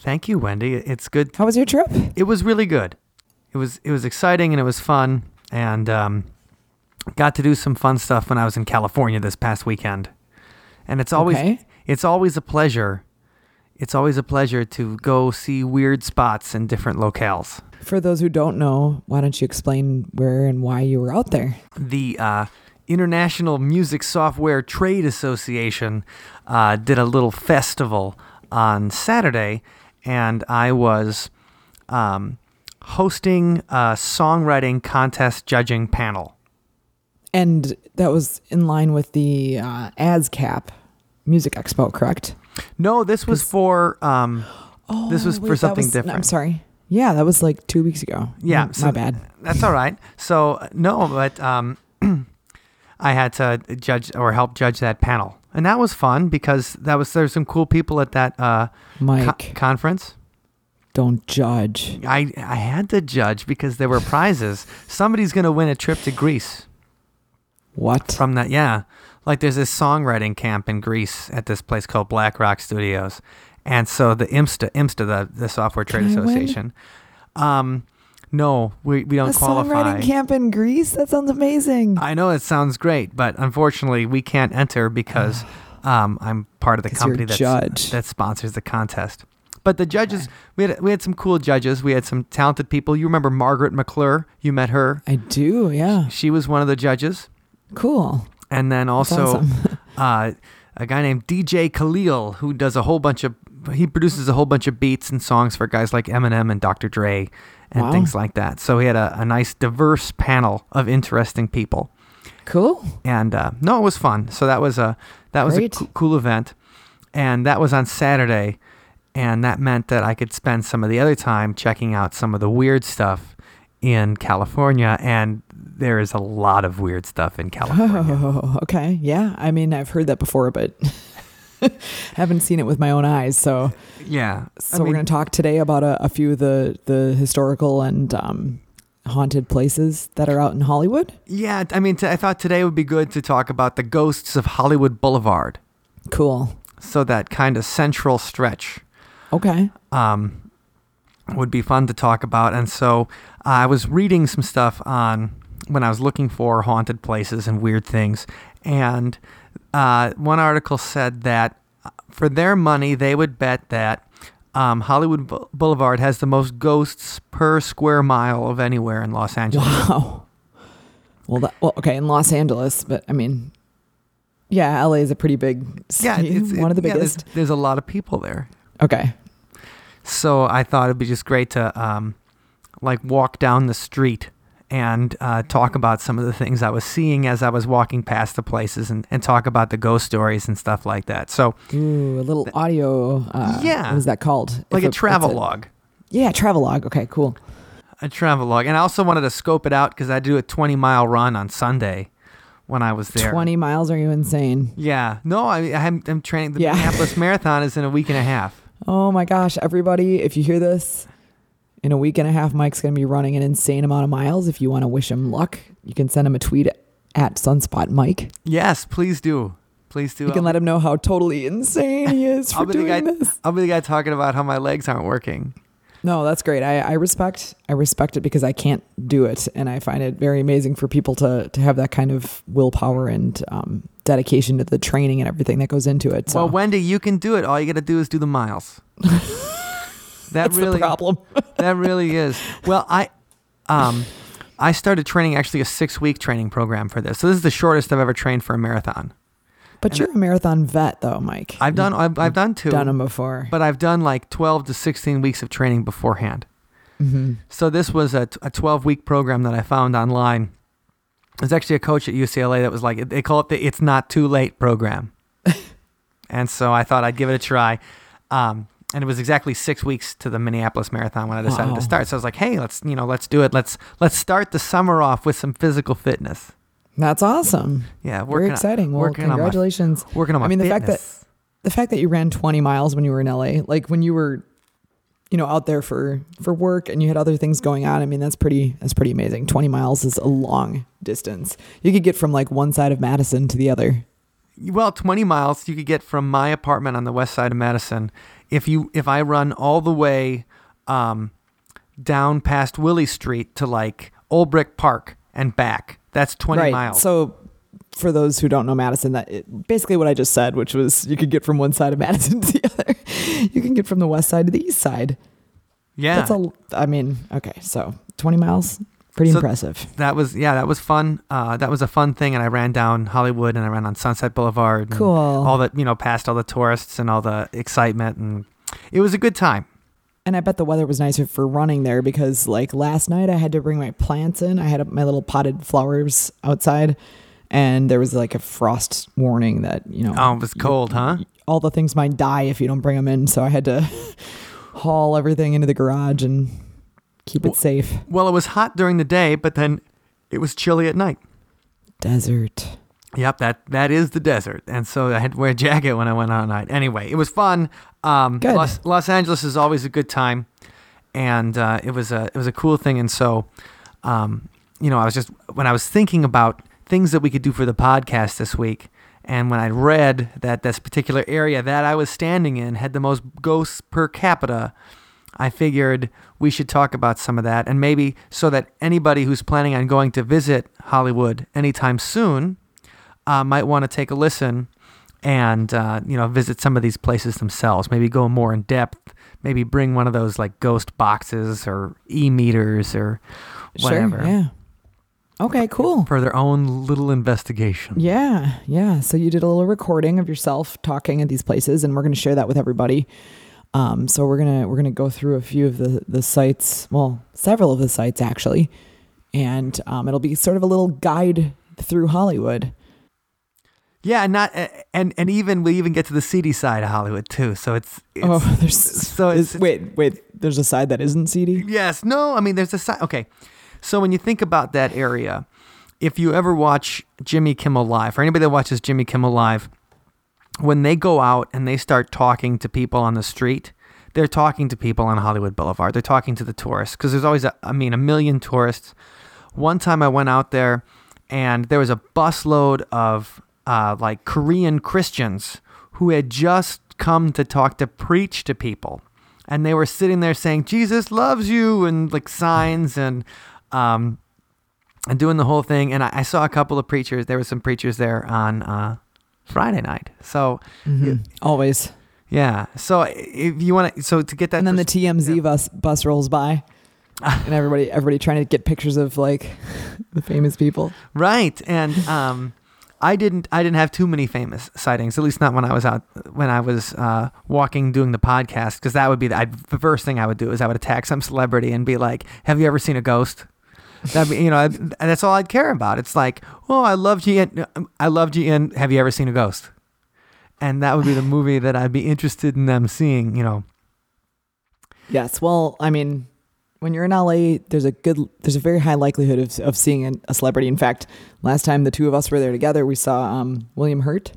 Thank you, Wendy. It's good. How was your trip? It was really good. It was it was exciting and it was fun, and um, got to do some fun stuff when I was in California this past weekend. And it's always Okay. it's always a pleasure. It's always a pleasure to go see weird spots in different locales. For those who don't know, why don't you explain where and why you were out there? the uh, International Music Software Trade Association uh, did a little festival on Saturday, and I was um, hosting a songwriting contest judging panel. And that was in line with the uh, ASCAP Music Expo, correct? No, this was for um, this was Oh, wait, for something was- different. I'm sorry. Yeah, that was like two weeks ago. Yeah, Mm, so my bad. That's all right. So no, but um, I had to judge or help judge that panel, and that was fun because that was there's some cool people at that uh, co- Mike, conference. don't judge. I I had to judge because there were prizes. Somebody's gonna win a trip to Greece What? from that. Yeah, like there's this songwriting camp in Greece at this place called Black Rock Studios, and so the IMSTA, IMSTA, the the Software Trade Can? Association. Um, no, we we don't a qualify. songwriting camp in Greece? That sounds amazing. I know it sounds great, but unfortunately, we can't enter because um, I'm part of the company that's, judge. that sponsors the contest. But the judges, we had we had some cool judges. We had some talented people. You remember Margaret McClure? You met her. I do, yeah. She was one of the judges. Cool. And then also awesome. uh, a guy named DJ Khalil who does a whole bunch of he produces a whole bunch of beats and songs for guys like Eminem and Dr. Dre and Wow. things like that. So he had a, a nice diverse panel of interesting people cool. and uh, no, it was fun. So that was a that was Great. a coo- cool event, and that was on Saturday, and that meant that I could spend some of the other time checking out some of the weird stuff in California, and there is a lot of weird stuff in California. Oh, okay. Yeah. I mean, I've heard that before, but haven't seen it with my own eyes. So, yeah, so we're going to talk today about a, a few of the the historical and um, haunted places that are out in Hollywood. yeah. I mean, t- I thought today would be good to talk about the ghosts of Hollywood Boulevard. Cool. So that kind of central stretch. Okay. um, would be fun to talk about. And so I was reading some stuff on when I was looking for haunted places and weird things. And uh, one article said that uh, for their money, they would bet that um, Hollywood Bou- Boulevard has the most ghosts per square mile of anywhere in Los Angeles. Wow. Well, that, well, okay, in Los Angeles, but I mean, yeah, LA is a pretty big city, Yeah, it's, one of the yeah, there's- biggest. there's a lot of people there. Okay. So I thought it'd be just great to um, like walk down the street and uh, talk about some of the things I was seeing as I was walking past the places and, and talk about the ghost stories and stuff like that. So Ooh, a little audio. Uh, Yeah. What is that called? like If a travel log. Yeah, travel log. Okay, cool. A travel log. And I also wanted to scope it out because I do a 20 mile run on Sunday when I was there. 20 miles? Are you insane? Yeah. No, I, I'm, I'm training. The Yeah. Minneapolis Marathon is in a week and a half. Oh my gosh, everybody, if you hear this, in a week and a half, Mike's going to be running an insane amount of miles. If you want to wish him luck, you can send him a tweet at Sunspot Mike. Yes, please do. Please do. You can let him know how totally insane he is for I'll be the guy. doing this. I'll be the guy talking about how my legs aren't working. No, that's great. I, I respect I respect it because I can't do it, and I find it very amazing for people to to have that kind of willpower and um, dedication to the training and everything that goes into it. So Well, Wendy, you can do it. All you got to do is do the miles. that that's really, the problem. that really is. Well, I, um, I started training actually a six week training program for this. So this is the shortest I've ever trained for a marathon. but you're a marathon vet, though, Mike. I've done, I've, I've done two, done them before. but I've done like twelve to sixteen weeks of training beforehand. hmm So this was a, a 12 week program that I found online. There's actually a coach at UCLA that was like, they call it the It's Not Too Late program. and so I thought I'd give it a try. Um, and it was exactly six weeks to the Minneapolis Marathon when I decided Wow. to start. So I was like, hey, let's you know, let's do it. Let's let's start the summer off with some physical fitness. That's awesome. Yeah, Very working on- exciting. Well, working on my- congratulations. working on my I mean, the fact that the fact that you ran 20 miles when you were in LA, like when you were, you know, out there for for work and you had other things going on. I mean, that's pretty that's pretty amazing. 20 miles is a long distance. You could get from like one side of Madison to the other. Well, 20 miles you could get from my apartment on the west side of Madison. If you if I run all the way um, down past Willie Street to like Olbrich Park and back, that's 20 right. miles. So for those who don't know Madison, that it, basically what I just said, which was you could get from one side of Madison to the other. You can get from the west side to the east side. yeah, That's a. I mean, okay, so 20 miles, pretty So- impressive. that was yeah, that was fun. Uh, that was a fun thing, and I ran down Hollywood and I ran on Sunset Boulevard. and Cool. All the you know past all the tourists and all the excitement, and it was a good time. And I bet the weather was nicer for running there because, like last night, I had to bring my plants in. I had my little potted flowers outside, and there was like a frost warning that you know. Oh, it was cold, huh? All the things might die if you don't bring them in, so I had to haul everything into the garage and keep it Well- safe. Well, it was hot during the day, but then it was chilly at night. Desert. Yep, that that is the desert, and so I had to wear a jacket when I went out at night. Anyway, it was fun. Um, Good. Los, Los Angeles is always a good time, and uh, it was a it was a cool thing. And so, um, you know, I was just when I was thinking about things that we could do for the podcast this week, and when I read that this particular area that I was standing in had the most ghosts per capita, I figured we should talk about some of that, and maybe so that anybody who's planning on going to visit Hollywood anytime soon uh, might want to take a listen and uh, you know visit some of these places themselves. Maybe go more in depth. Maybe bring one of those like ghost boxes or e meters or whatever Sure. Yeah. Okay. Cool. for their own little investigation. Yeah, yeah. So you did a little recording of yourself talking at these places, and we're going to share that with everybody. Um, so we're gonna we're gonna go through a few of the the sites, well, several of the sites actually, and um, it'll be sort of a little guide through Hollywood. Yeah, and not and and even we even get to the seedy side of Hollywood too. So it's, it's oh, there's so it's wait wait. There's a side that isn't seedy. Yes. No, I mean, there's a side. Okay. So when you think about that area, if you ever watch Jimmy Kimmel Live, or anybody that watches Jimmy Kimmel Live, when they go out and they start talking to people on the street, they're talking to people on Hollywood Boulevard. They're talking to the tourists because there's always, a, I mean, a million tourists. One time I went out there and there was a busload of uh, like Korean Christians who had just come to talk to preach to people. And they were sitting there saying, Jesus loves you, and like signs and, um, and doing the whole thing. And I, I saw a couple of preachers. There were some preachers there on uh, Friday night. So, Mhm. Always. yeah. So if you want to, so to get that, And then the TMZ yeah. bus bus rolls by, and everybody everybody trying to get pictures of like the famous people. right. And um, I didn't, I didn't have too many famous sightings. At least not when I was out, when I was uh, walking doing the podcast, because that would be the, I, the first thing I would do is I would attack some celebrity and be like, "Have you ever seen a ghost?" That you know, and that's all I'd care about. It's like, "Oh, I loved you, and I loved you, and have you ever seen a ghost?" And that would be the movie that I'd be interested in them seeing. You know, Yes. Well, I mean, when you're in LA, there's a good, there's a very high likelihood of, of seeing a, a celebrity. In fact, last time the two of us were there together, we saw um, William Hurt.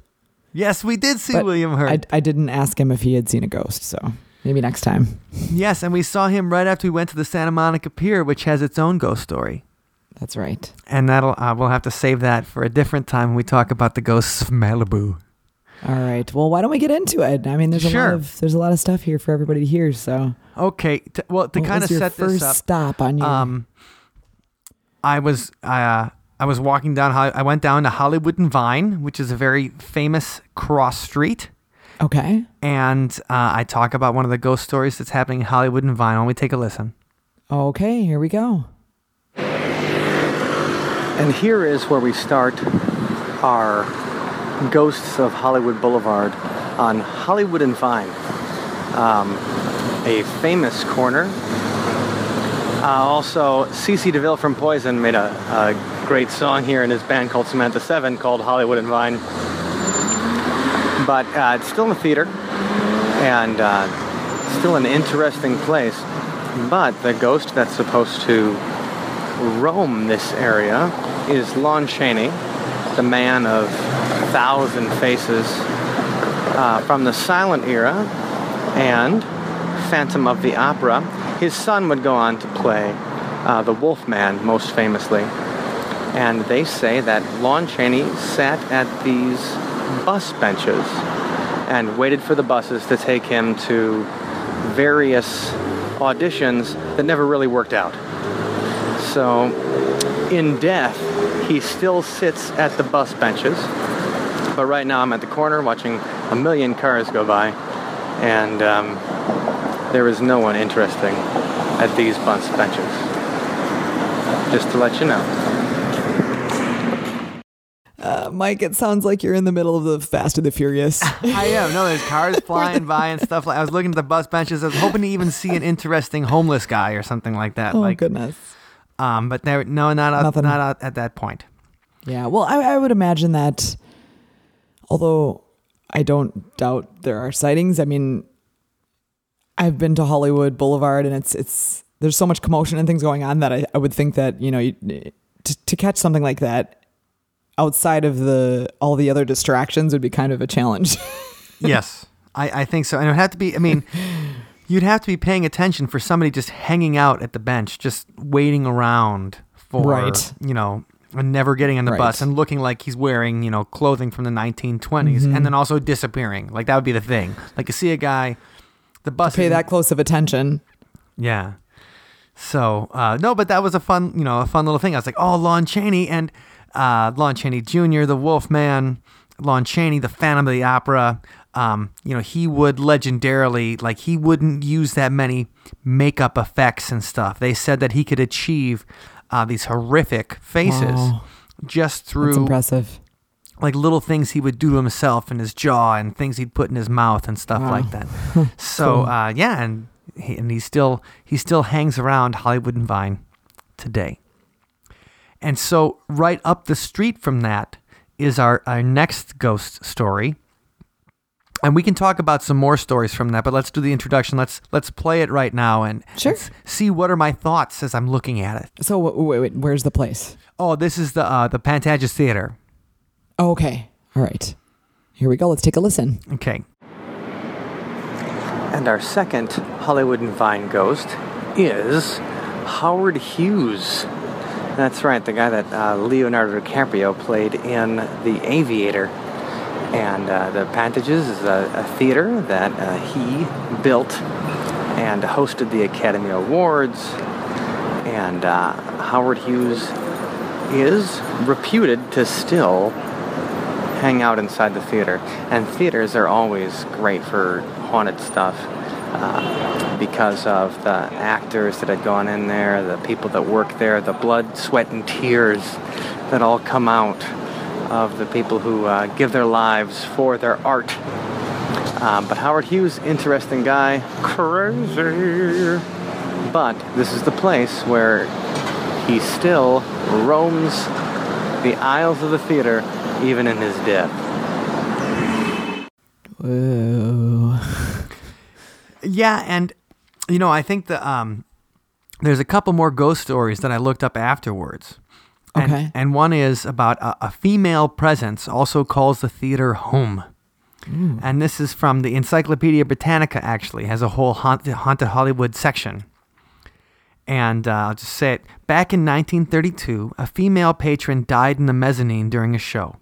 yes, we did see But William Hurt. I, I didn't ask him if he had seen a ghost, so maybe next time. yes, and we saw him right after we went to the Santa Monica Pier, which has its own ghost story. That's right. And that'll uh, we'll have to save that for a different time when we talk about the ghosts of Malibu. All right. Well, why don't we get into it? I mean, there's a Sure. lot of there's a lot of stuff here for everybody to hear. So, Okay, t- well to what kind of set this up, stop on your um, I was uh, I was walking down. I went down to Hollywood and Vine, which is a very famous cross street, okay. and uh, I talk about one of the ghost stories that's happening in Hollywood and Vine. Why don't we take a listen? Okay, here we go. And here is where we start our Ghosts of Hollywood Boulevard on Hollywood and Vine, um, a famous corner. Uh, also, CC DeVille from Poison made a, a great song here in his band called Samantha Seven called Hollywood and Vine. But uh, it's still in the theater, and uh, still an interesting place. But the ghost that's supposed to roam this area is Lon Chaney, the man of a thousand faces uh, from the silent era and Phantom of the Opera. His son would go on to play uh, the Wolfman most famously. And they say that Lon Chaney sat at these bus benches and waited for the buses to take him to various auditions that never really worked out. So, in death, he still sits at the bus benches. But right now, I'm at the corner watching a million cars go by, and um, there is no one interesting at these bus benches. Just to let you know. Uh, Mike, it sounds like you're in the middle of the Fast and the Furious. I am. No, there's cars flying by and stuff. Like I was looking at the bus benches. I was hoping to even see an interesting homeless guy or something like that. oh like, goodness. um, but there, no, not up, Nothing. not at that point. Yeah. Well, I, I would imagine that. Although I don't doubt there are sightings. I mean, I've been to Hollywood Boulevard, and it's it's there's so much commotion and things going on that I, I would think that you know you, to to catch something like that outside of the all the other distractions would be kind of a challenge. yes, I, I think so. And it would have to be. I mean, you'd have to be paying attention for somebody just hanging out at the bench, just waiting around for Right. you know. And never getting on the Right. bus and looking like he's wearing, you know, clothing from the 1920s, and then also disappearing. Like that would be the thing. Like you see a guy, the bus Pay that close of attention. Yeah. So uh, no, but that was a fun, you know, a fun little thing. I was like, oh, Lon Chaney and uh, Lon Chaney Jr., the Wolfman, Lon Chaney, the Phantom of the Opera. Um, you know, he would legendarily, like, he wouldn't use that many makeup effects and stuff. They said that he could achieve uh, these horrific faces Wow. just That's through impressive. like little things he would do to himself and his jaw and things he'd put in his mouth and stuff Wow. like that. So uh, yeah, and he, and he still he still hangs around Hollywood and Vine today. And so right up the street from that is our, our next ghost story. And we can talk about some more stories from that, but let's do the introduction. Let's let's play it right now and Sure. see what are my thoughts as I'm looking at it. So wait, wait, where's the place? Oh, this is the uh, the Pantages Theater. Oh, okay. All right. Here we go. Let's take a listen. Okay. And our second Hollywood and Vine ghost is Howard Hughes. That's right, the guy that uh, Leonardo DiCaprio played in The Aviator. And uh, the Pantages is a, a theater that uh, he built and hosted the Academy Awards. And uh, Howard Hughes is reputed to still hang out inside the theater. And theaters are always great for haunted stuff uh, because of the actors that had gone in there, the people that work there, the blood, sweat, and tears that all come out of the people who uh, give their lives for their art. Um, but Howard Hughes, interesting guy, crazy. But this is the place where he still roams the aisles of the theater even in his death. Whoa. Yeah, and you know, I think the um, there's a couple more ghost stories that I looked up afterwards. And, Okay. And one is about a, a female presence also calls the theater home. And this is from the Encyclopedia Britannica. Actually, has a whole haunted, haunted Hollywood section. And uh, I'll just say it. Back in 1932, a female patron died in the mezzanine during a show.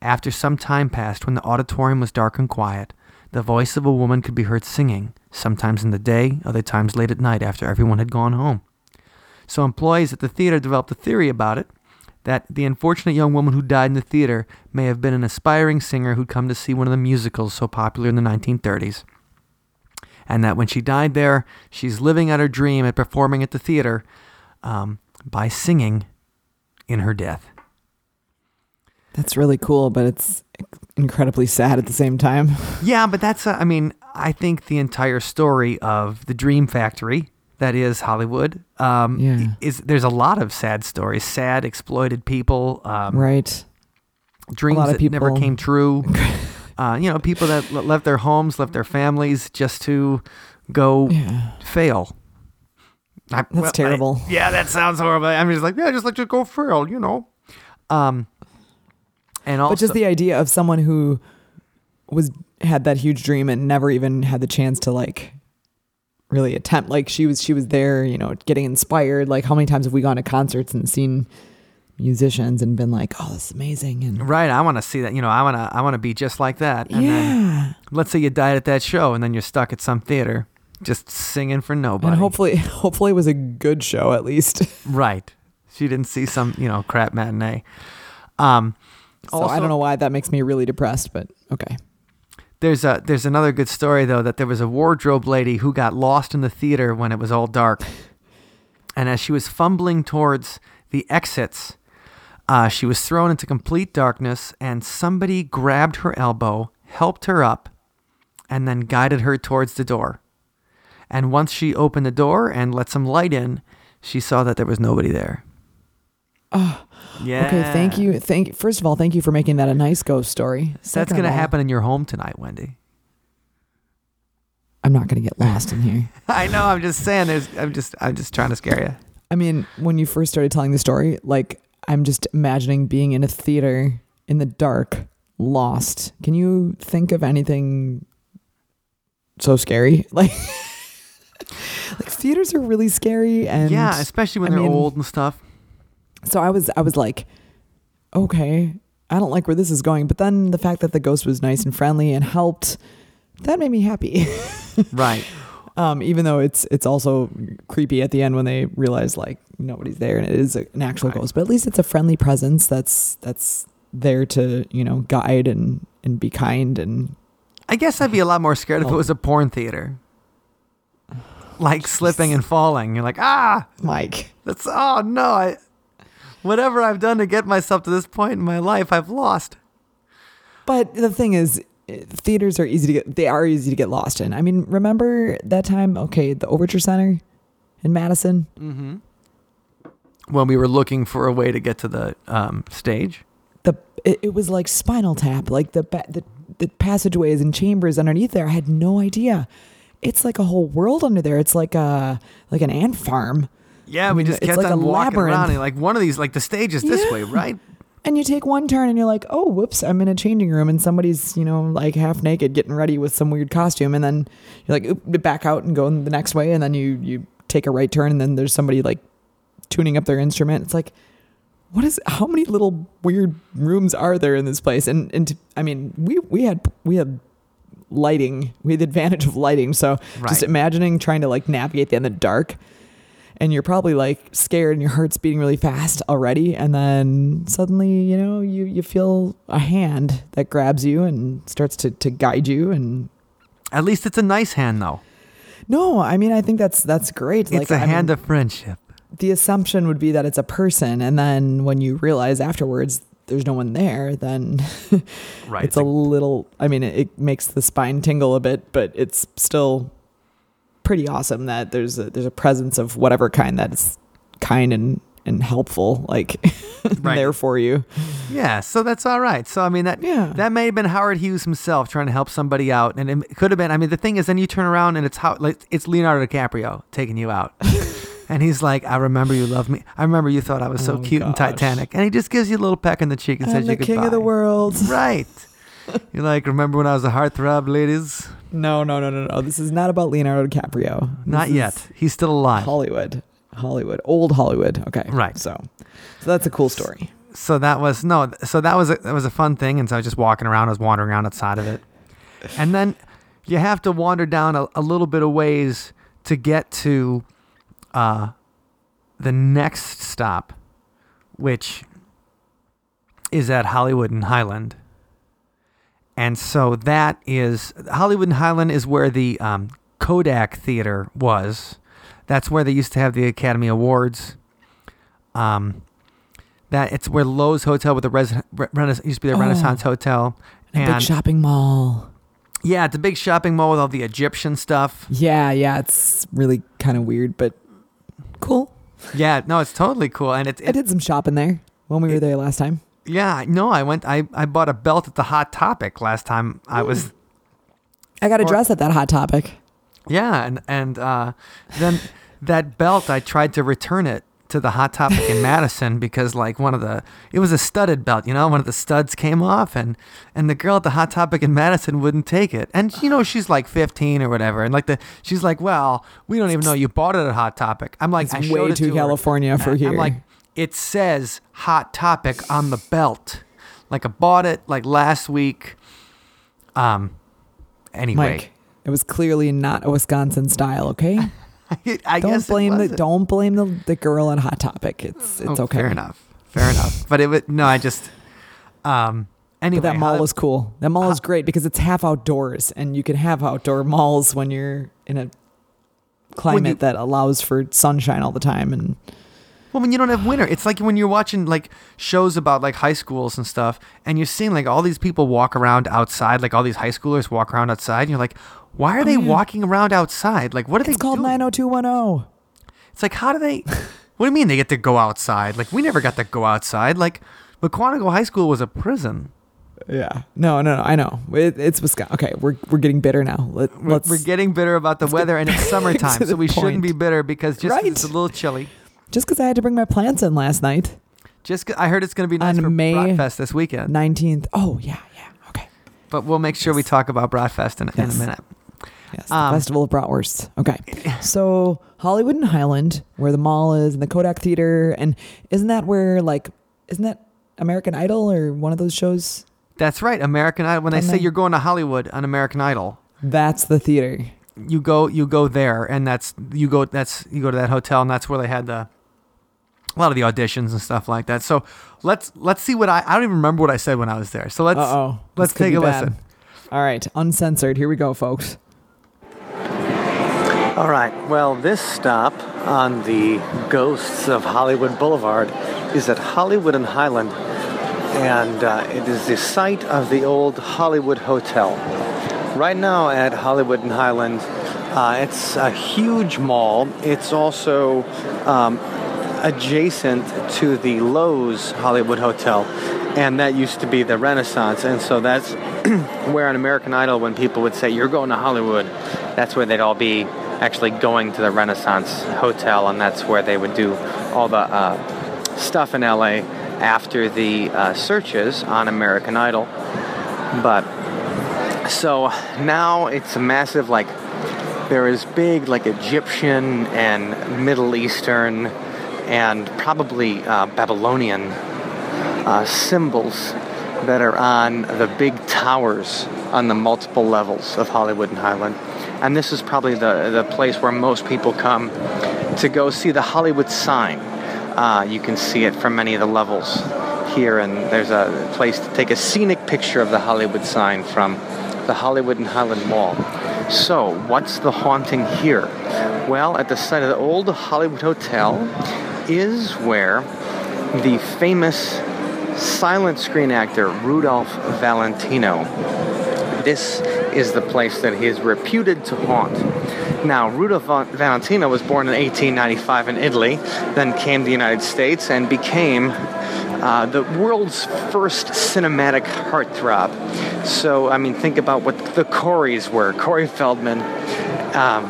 After some time passed, when the auditorium was dark and quiet, the voice of a woman could be heard singing, sometimes in the day, other times late at night after everyone had gone home. So employees at the theater developed a theory about it that the unfortunate young woman who died in the theater may have been an aspiring singer who'd come to see one of the musicals so popular in the 1930s. And that when she died there, she's living out her dream at performing at the theater um, by singing in her death. That's really cool, but it's incredibly sad at the same time. Yeah, but that's, uh, I mean, I think the entire story of the Dream Factory, that is Hollywood, um, Yeah. is there's a lot of sad stories, sad, exploited people, um, Right. dreams that never came true. uh, you know, people that left their homes, left their families just to go Yeah. fail. I, That's I- terrible. yeah, that sounds horrible. I'm just like, yeah, just like to go fail, you know. Um, and also, But just the idea of someone who was had that huge dream and never even had the chance to like really attempt like she was she was there, you know, getting inspired. Like how many times have we gone to concerts and seen musicians and been like, "Oh, this is amazing." And right, I want to see that. You know, I want to, I want to be just like that. And then, yeah. let's say you died at that show, and then you're stuck at some theater, just singing for nobody. And hopefully hopefully it was a good show at least. right, she didn't see some, you know, crap matinee. Um, So I don't know why that makes me really depressed, but okay. There's a there's another good story though that there was a wardrobe lady who got lost in the theater when it was all dark, and as she was fumbling towards the exits, uh, she was thrown into complete darkness, and somebody grabbed her elbow, helped her up, and then guided her towards the door. And once she opened the door and let some light in, she saw that there was nobody there. Oh, yeah. Okay, thank you. Thank first of all, thank you for making that a nice ghost story. That's gonna happen in your home tonight, Wendy. I'm not gonna get lost in here. I know. I'm just saying. There's. I'm just. I'm just trying to scare you. I mean, when you first started telling the story, like I'm just imagining being in a theater in the dark, lost. Can you think of anything so scary? Like like theaters are really scary and yeah, especially when I they're mean- old and stuff. So I was I was like, okay, I don't like where this is going. But then the fact that the ghost was nice and friendly and helped, that made me happy. Right. Um, even though it's it's also creepy at the end when they realize like nobody's there and it is an actual Right. ghost. But at least it's a friendly presence that's that's there to you know guide and and be kind and I guess I'd be a lot more scared if it was a porn theater. Like slipping and falling. You're like, ah, Mike. that's oh no, I whatever I've done to get myself to this point in my life, I've lost. But the thing is, theaters are easy to get. They are easy to get lost in. I mean, remember that time? Okay, the Overture Center in Madison. Mm-hmm. When we were looking for a way to get to the um, stage. the it, it was like Spinal Tap, like the the the passageways and chambers underneath there. I had no idea. It's like a whole world under there. It's like a like an ant farm. Yeah, I we just it's kept like on walking labyrinth. around and like one of these like the stage is this Yeah. way, right? And you take one turn and you're like, oh, whoops, I'm in a changing room and somebody's, you know, like half naked getting ready with some weird costume. And then you're like, oop, back out and go the next way. And then you, you take a right turn and then there's somebody like tuning up their instrument. It's like, what is, how many little weird rooms are there in this place? And, and I mean, we, we had, we had lighting, we had the advantage of lighting. So just imagining trying to like navigate in the dark and you're probably like scared and your heart's beating really fast already and then suddenly you know you you feel a hand that grabs you and starts to to guide you and At least it's a nice hand though. no i mean i think that's that's great It's a I hand mean, of friendship. the assumption would be that it's a person and then when you realize afterwards there's no one there then Right. it's a little i mean it, it makes the spine tingle a bit but it's still pretty awesome that there's a there's a presence of whatever kind that's kind and and helpful like Right. there for you Yeah, so that's all right. So I mean that Yeah. that may have been Howard Hughes himself trying to help somebody out, and it could have been. I mean, the thing is, then you turn around and it's how like it's Leonardo DiCaprio taking you out, and he's like, "I remember you loved me. I remember you thought I was so Oh, cute in gosh. Titanic," and he just gives you a little peck in the cheek and i'm says the you king of the world Right. You're like, remember when I was a heartthrob, ladies? no no no no no. This is not about leonardo dicaprio. This Not yet. He's still alive. hollywood. Hollywood. Old hollywood. Okay. Right. so so that's a cool story. so that was no so that was a, that was a fun thing and so i was just walking around. I was wandering around outside of it. And then you have to wander down a, a little bit of ways to get to uh, the next stop which is at hollywood and highland and so that is hollywood and highland is where the um, kodak theater was that's where they used to have the academy awards um, that it's where Loews Hotel with the res- re- Renaissance used to be the Oh. Renaissance Hotel. a big And shopping mall yeah, it's a big shopping mall with all the Egyptian stuff. yeah yeah it's really kind of weird but cool Yeah, no, it's totally cool. And it's i it, did some shopping there when we were there last time yeah, no, I went I, I bought a belt at the Hot Topic last time I was i got a dress at that hot topic Yeah, and and uh, then that belt, I tried to return it to the Hot Topic in Madison because like one of the it was a studded belt, you know, one of the studs came off and and the girl at the Hot Topic in Madison wouldn't take it. And you know, she's like 15 or whatever. And like the she's like, "Well, we don't even know you bought it at Hot Topic." I'm like, It's I way too to her. California for here. I'm like, "It says Hot Topic on the belt." Like I bought it like last week. Um anyway, Mike, it was clearly not a Wisconsin style. Okay, I don't guess blame the don't blame the, the girl on Hot Topic. It's it's Oh, okay. Fair enough. Fair enough. But it would no, I just um anyway. But that mall is cool. That mall is great because it's half outdoors, and you can have outdoor malls when you're in a climate you- that allows for sunshine all the time. And well when you don't have winter. It's like when you're watching like shows about like high schools and stuff and you're seeing like all these people walk around outside, like all these high schoolers walk around outside and you're like, why are they Oh, yeah. walking around outside? Like what are it's they called doing? 90210. It's like how do they What do you mean they get to go outside? Like we never got to go outside. Like Mukwonago High School was a prison. Yeah. No, no, no. I know. It, it's Wisconsin. Okay, we're we're getting bitter now. Let, We're, let's we're getting bitter about the weather and it's summertime, so we shouldn't be bitter because just Right. it's a little chilly. Just because I had to bring my plants in last night, Just 'cause- I heard it's going to be nice On for May Bratfest this weekend, 19th. Oh yeah, yeah. Okay. but we'll make sure we talk about Bratfest in, in Yes. a minute. Yes, the Um, Festival of Bratwurst. Okay. So Hollywood and Highland, where the mall is, and the Kodak Theater, and isn't that where like isn't that American Idol or one of those shows? That's right, American Idol. When they say you're going to Hollywood on American Idol, That's the theater. you go you go there, and that's you go that's you go to that hotel, and that's where they had the a lot of the auditions and stuff like that. So let's let's see what I I don't even remember what I said when I was there. So let's Uh oh. let's take a listen. All right, uncensored. Here we go, folks. All right. Well, this stop on the Ghosts of Hollywood Boulevard is at Hollywood and Highland, and uh, it is the site of the old Hollywood Hotel. Right now at Hollywood and Highland, uh, it's a huge mall. It's also um, adjacent to the Loews Hollywood Hotel, and that used to be the Renaissance, and so that's where on American Idol, when people would say, You're going to Hollywood, that's where they'd all be actually going to the Renaissance Hotel, and that's where they would do all the uh, stuff in LA after the uh, searches on American Idol. But so now it's a massive, like, there is big, like, Egyptian and Middle Eastern and probably uh, Babylonian uh, symbols that are on the big towers on the multiple levels of Hollywood and Highland. And this is probably the, the place where most people come to go see the Hollywood sign. Uh, you can see it from many of the levels here, and there's a place to take a scenic picture of the Hollywood sign from the Hollywood and Highland Mall. So, what's the haunting here? Well, at the site of the old Hollywood Hotel is where the famous silent screen actor Rudolph Valentino. This is the place that he is reputed to haunt. Now, Rudolph Valentino was born in 1895 in Italy, then came to the United States and became uh, the world's first cinematic heartthrob. So, I mean, think about what the Coreys were. Corey Feldman, um,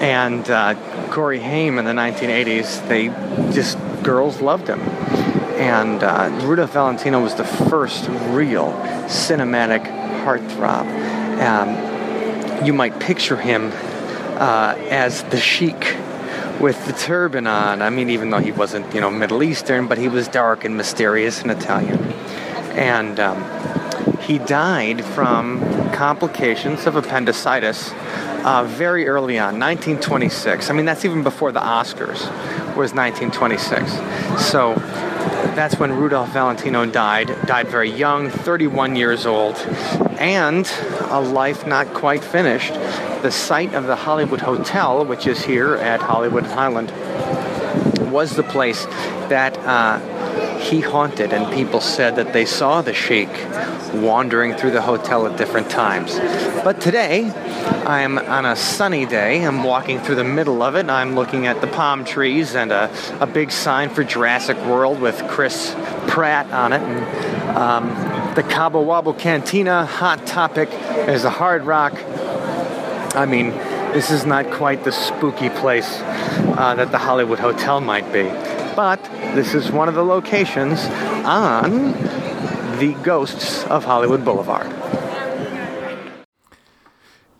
and uh, Corey Haim in the 1980s, they just, girls loved him. And uh, Rudolph Valentino was the first real cinematic heartthrob. Um, you might picture him uh, as the sheik with the turban on. I mean, even though he wasn't, you know, Middle Eastern, but he was dark and mysterious and Italian. And um, he died from complications of appendicitis uh, very early on, 1926. I mean, that's even before the Oscars, was 1926. So that's when Rudolph Valentino died. Died very young, 31 years old, and a life not quite finished. The site of the Hollywood Hotel, which is here at Hollywood Highland, was the place that uh, he haunted, and people said that they saw the sheik wandering through the hotel at different times. But today, I'm on a sunny day. I'm walking through the middle of it. I'm looking at the palm trees and a, a big sign for Jurassic World with Chris Pratt on it. And um, the Cabo Wabo Cantina, Hot Topic. is a Hard Rock. I mean, This is not quite the spooky place uh, that the Hollywood Hotel might be. But this is one of the locations on the Ghosts of Hollywood Boulevard.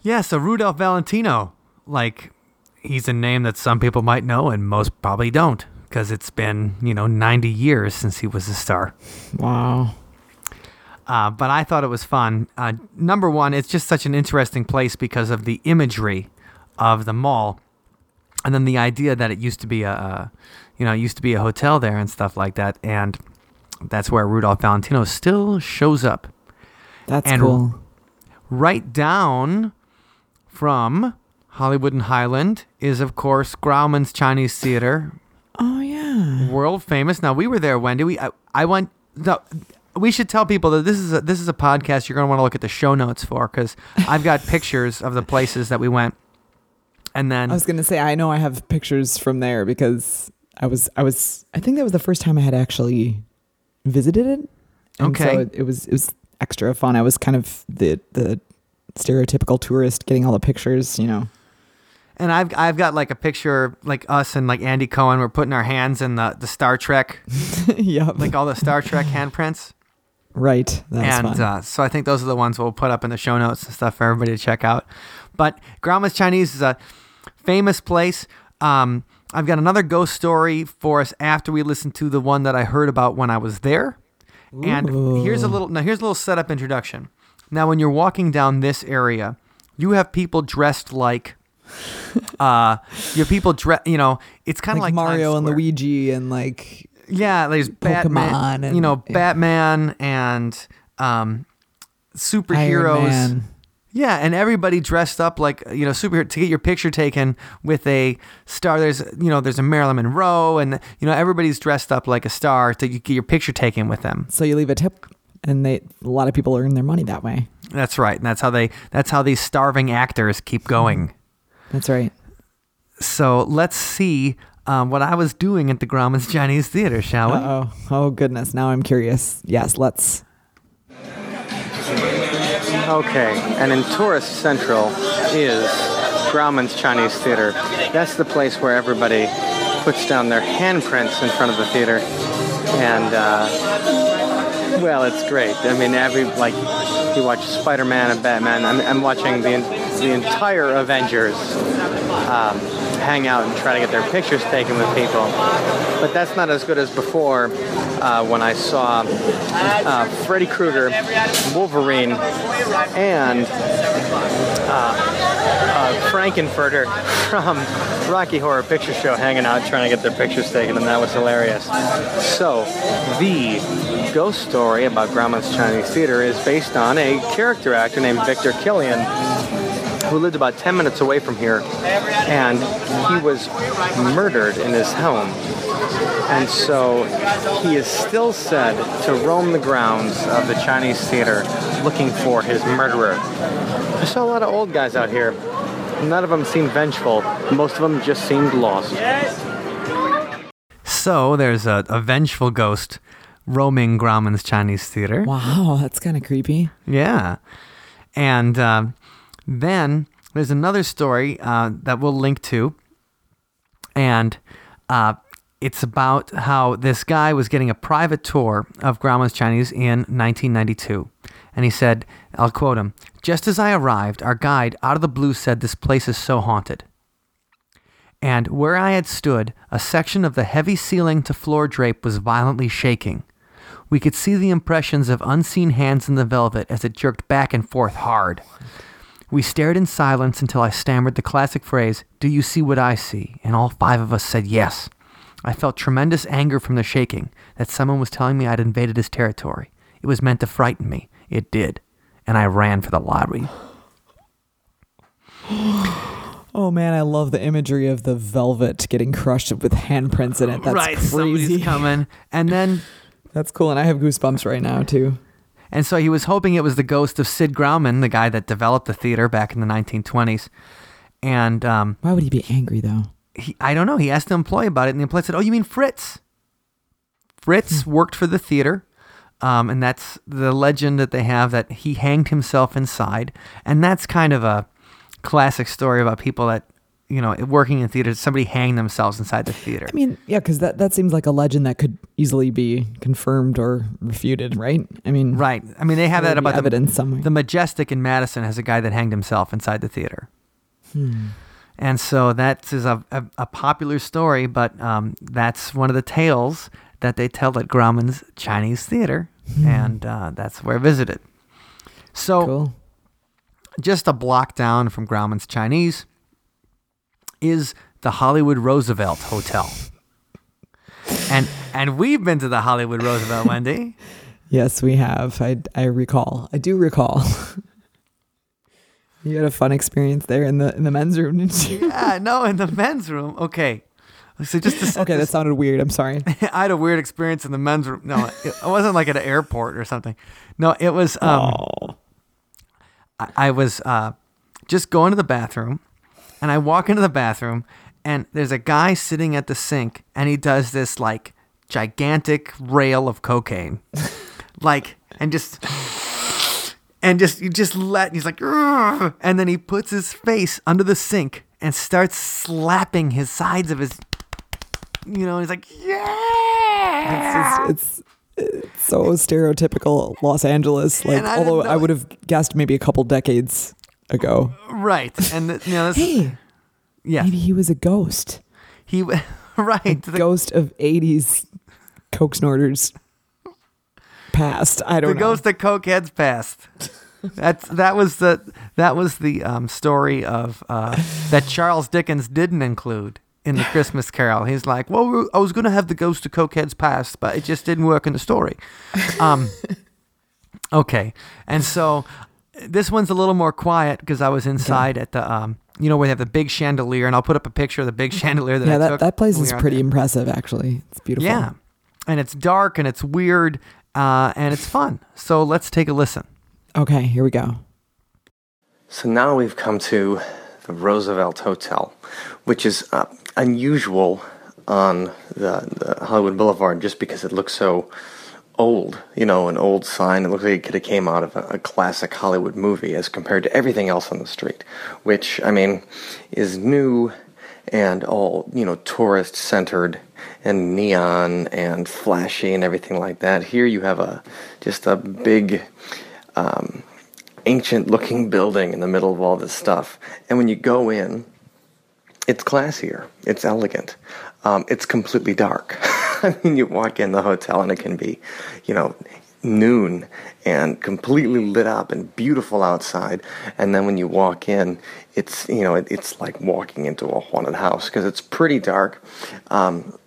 Yeah, so Rudolph Valentino, like, he's a name that some people might know and most probably don't because it's been, you know, 90 years since he was a star. Wow. Uh, but I thought it was fun. Uh, number one, it's just such an interesting place because of the imagery of the mall, and then the idea that it used to be a, a you know, it used to be a hotel there and stuff like that, and that's where Rudolph Valentino still shows up. That's And- cool. Right down from Hollywood and Highland is, of course, Grauman's Chinese Theater, Oh yeah. world famous. Now we were there, Wendy. We I, I went. No, we should tell people that this is a, this is a podcast you're going to want to look at the show notes for because I've got pictures of the places that we went, and then I was gonna say I know I have pictures from there because I was I was I think that was the first time I had actually visited it. And Okay. So it, it was it was extra fun. I was kind of the the stereotypical tourist getting all the pictures, you know. and I've I've got like a picture like us and like Andy Cohen. We're putting our hands in the the Star Trek, yeah. like all the Star Trek handprints. right. And uh, so I think those are the ones we'll put up in the show notes and stuff for everybody to check out. But Grauman's Chinese is a famous place. Um, I've got another ghost story for us after we listen to the one that I heard about when I was there. And here's a little now here's a little setup introduction. Now when you're walking down this area, you have people dressed like uh you have people dress you know, it's kind of like, like, Mario and Luigi and like Yeah, there's Batman, Pokemon and- you know, yeah. Batman and um, superheroes. Yeah, and everybody dressed up like you know superhero to get your picture taken with a star. There's you know there's a Marilyn Monroe, and you know everybody's dressed up like a star to get your picture taken with them. So you leave a tip and they a lot of people earn their money that way. That's right, and that's how they that's how these starving actors keep going. That's right. So let's see um, what I was doing at the Grauman's Chinese Theater, shall we? Oh. Oh goodness. Now I'm curious. Yes, let's Okay, and in Tourist Central is Grauman's Chinese Theater. That's the place where everybody puts down their handprints in front of the theater. And, uh, well, it's great. I mean, every, like, you watch Spider Man and Batman. I'm, I'm watching the, the entire Avengers um, hang out and try to get their pictures taken with people. But that's not as good as before uh, when I saw uh, Freddy Krueger, Wolverine, and uh, uh, Frank-N-Furter from Rocky Horror Picture Show hanging out trying to get their pictures taken, and that was hilarious. So, the ghost story about Grauman's Chinese Theater is based on a character actor named Victor Kilian who lived about 10 minutes away from here, and he was murdered in his home. And so he is still said to roam the grounds of the Chinese theater looking for his murderer. I saw a lot of old guys out here. None of them seemed vengeful. Most of them just seemed lost. So there's a, a vengeful ghost roaming Grauman's Chinese Theater. Wow, that's kind of creepy. Yeah. And uh, then there's another story uh, that we'll link to. And uh, it's about how this guy was getting a private tour of Grauman's Chinese in 1992. And he said, I'll quote him Just as I arrived, our guide out of the blue said, This place is so haunted. And where I had stood, a section of the heavy ceiling to floor drape was violently shaking. We could see the impressions of unseen hands in the velvet as it jerked back and forth hard. We stared in silence until I stammered the classic phrase, Do you see what I see? And all five of us said yes. I felt tremendous anger from the shaking that someone was telling me I'd invaded his territory. It was meant to frighten me. It did. And I ran for the lottery. Oh man, I love the imagery of the velvet getting crushed with handprints in it. That's right, crazy. somebody's coming. And then That's cool, and I have goosebumps right now too. And so he was hoping it was the ghost of Sid Grauman, the guy that developed the theater back in the 1920s. And um, Why would he be angry though? he, I don't know. He asked the employee about it, and the employee said, "Oh, you mean Fritz? Fritz worked for the theater, um, and that's the legend that they have that he hanged himself inside, and that's kind of a classic story about people that you know working in theaters. Somebody hanged themselves inside the theater. I mean, yeah, because that, that seems like a legend that could easily be confirmed or refuted, right? I mean, right. I mean, they have that about the, evidence somewhere. the Majestic in Madison has a guy that hanged himself inside the theater. Hmm. And so that is a, a, a popular story, but um, that's one of the tales that they tell at Grauman's Chinese Theater, and uh, that's where I visited. So cool. just a block down from Grauman's Chinese is the Hollywood Roosevelt Hotel. And and we've been to the Hollywood Roosevelt, Wendy. Yes, we have. I, I recall. I do recall. you had a fun experience there in the in the men's room, didn't you? yeah, no, in the men's room. Okay. So just to okay, that sounded weird. I'm sorry. I had a weird experience in the men's room. No, it, it wasn't like at an airport or something. No, it was um oh. I, I was uh, just going to the bathroom, and I walk into the bathroom, and there's a guy sitting at the sink, and he does this like gigantic rail of cocaine, like, and just. And just you just let he's like, and then he puts his face under the sink and starts slapping his sides of his, you know. He's like, yeah, It's, it's it's so stereotypical Los Angeles. Like, I although I would have guessed maybe a couple decades ago. right. And the, you know, this, Hey, yeah, maybe he was a ghost. he right. The, ghost of 80s coke snorters past. I don't the know. The ghost of cokeheads passed. That's that was the that was the um, story of uh, that Charles Dickens didn't include in the Christmas Carol. He's like, well, I was going to have the ghost of cokeheads past, but it just didn't work in the story. Um, okay, and so this one's a little more quiet because I was inside at the um, you know where they have the big chandelier, and I'll put up a picture of the big chandelier that yeah, I that, took that place is pretty there. impressive, actually. It's beautiful. Yeah, and it's dark and it's weird uh, and it's fun. So let's take a listen. Okay, here we go. So now we've come to the Roosevelt Hotel, which is uh, unusual on the, the Hollywood Boulevard just because it looks so old. You know, an old sign. It looks like it could have came out of a, a classic Hollywood movie as compared to everything else on the street, which, I mean, is new and all, you know, tourist centered and neon and flashy and everything like that. Here you have a just a big um, ancient looking building in the middle of all this stuff. And when you go in, it's classier, it's elegant, um, it's completely dark. I mean, you walk in the hotel and it can be, you know, noon and completely lit up and beautiful outside. And then when you walk in, it's, you know, it, it's like walking into a haunted house because it's pretty dark. Um,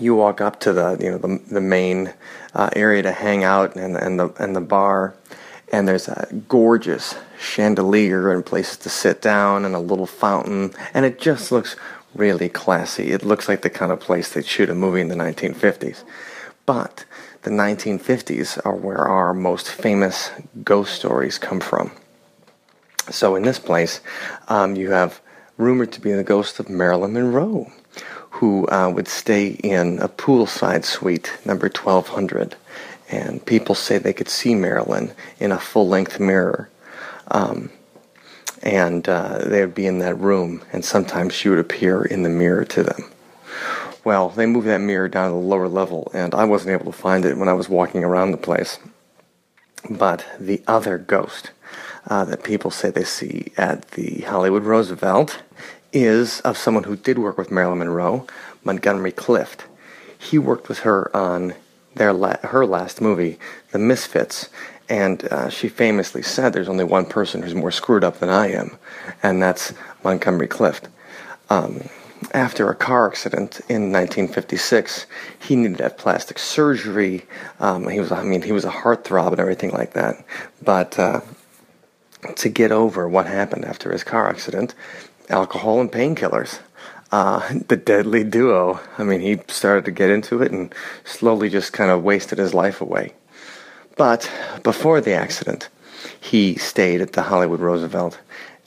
you walk up to the you know the, the main uh, area to hang out and and the and the bar, and there's a gorgeous chandelier and places to sit down and a little fountain, and it just looks really classy. It looks like the kind of place they'd shoot a movie in the 1950s, but the 1950s are where our most famous ghost stories come from. So in this place, um, you have rumored to be the ghost of Marilyn Monroe, who uh, would stay in a poolside suite, number 1200. And people say they could see Marilyn in a full length mirror. Um, and uh, they would be in that room, and sometimes she would appear in the mirror to them. Well, they moved that mirror down to the lower level, and I wasn't able to find it when I was walking around the place. But the other ghost uh, that people say they see at the Hollywood Roosevelt is of someone who did work with Marilyn Monroe, Montgomery Clift. He worked with her on their la- her last movie, The Misfits, and uh, she famously said, "There's only one person who's more screwed up than I am, and that's Montgomery Clift." Um, after a car accident in 1956, he needed to have plastic surgery. Um, he was, I mean, he was a heartthrob and everything like that. But uh, to get over what happened after his car accident, alcohol and painkillers. Uh, the deadly duo. I mean, he started to get into it and slowly just kind of wasted his life away. But before the accident, he stayed at the Hollywood Roosevelt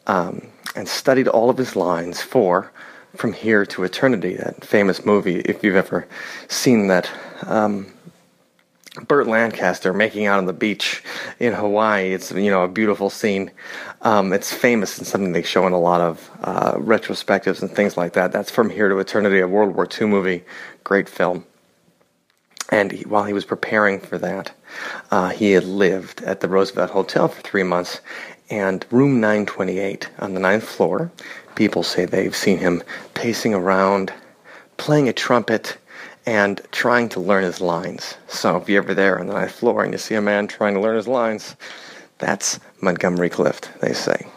um, and studied all of his lines for From Here to Eternity, that famous movie. If you've ever seen that um, Burt Lancaster making out on the beach in Hawaii. It's you know a beautiful scene. Um, it's famous and something they show in a lot of uh, retrospectives and things like that. That's from Here to Eternity, a World War II movie, great film. And he, while he was preparing for that, uh, he had lived at the Roosevelt Hotel for three months. And room 928 on the ninth floor, people say they've seen him pacing around, playing a trumpet, and trying to learn his lines. So if you're ever there on the ninth floor and you see a man trying to learn his lines, that's Montgomery Clift, they say.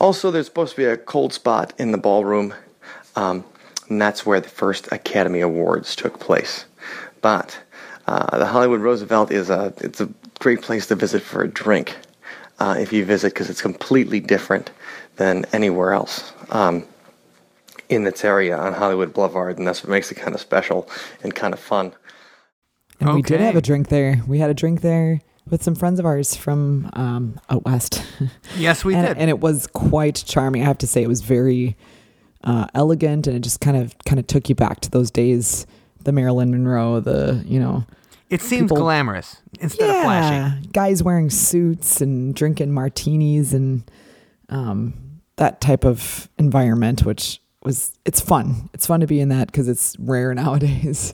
Also, there's supposed to be a cold spot in the ballroom, um, and that's where the first Academy Awards took place. But uh, the Hollywood Roosevelt is a it's a great place to visit for a drink uh, if you visit because it's completely different than anywhere else um, in its area on Hollywood Boulevard, and that's what makes it kind of special and kind of fun. And we did have a drink there. We had a drink there with some friends of ours from um, out west. Yes, we and, did. and it was quite charming. I have to say, it was very uh, elegant, and it just kind of kind of took you back to those days. The Marilyn Monroe, the you know, it seems people- glamorous instead of flashy. guys wearing suits and drinking martinis and um, that type of environment, which was it's fun. It's fun to be in that because it's rare nowadays.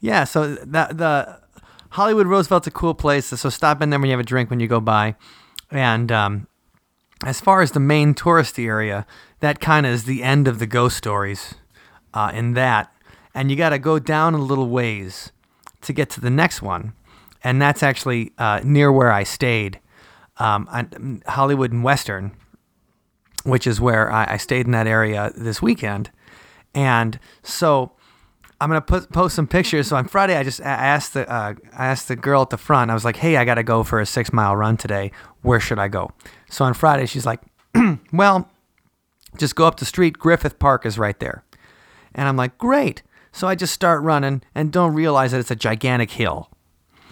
Yeah, so that the Hollywood Roosevelt's a cool place. So stop in there when you have a drink when you go by. And um, as far as the main touristy area, that kind of is the end of the ghost stories uh, in that. And you got to go down a little ways to get to the next one. And that's actually uh, near where I stayed, um, on Hollywood and Western, which is where I, I stayed in that area this weekend. And so I'm gonna post some pictures. So on Friday, I just a- asked the uh, I asked the girl at the front. I was like, "Hey, I gotta go for a six mile run today. Where should I go?" So on Friday, she's like, "Well, just go up the street. Griffith Park is right there." And I'm like, "Great." So I just start running and don't realize that it's a gigantic hill.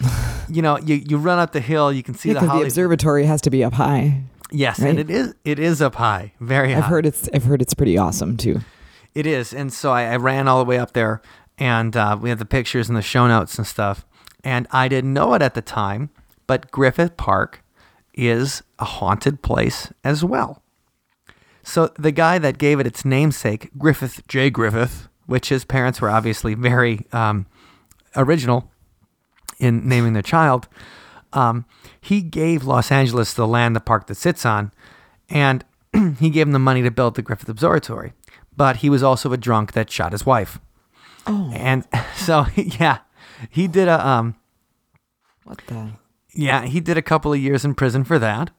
you know, you, you run up the hill, you can see Yeah, the because the observatory has to be up high. yes, right? and it is it is up high, very high. I've heard it's I've heard it's pretty awesome too. It is, and so I, I ran all the way up there, and uh, we have the pictures and the show notes and stuff. And I didn't know it at the time, but Griffith Park is a haunted place as well. So the guy that gave it its namesake, Griffith J. Griffith, which his parents were obviously very um, original in naming their child, um, he gave Los Angeles the land the park that sits on, and he gave him the money to build the Griffith Observatory. But he was also a drunk that shot his wife. Oh. And so, yeah, he did a um, What the? yeah, he did a couple of years in prison for that.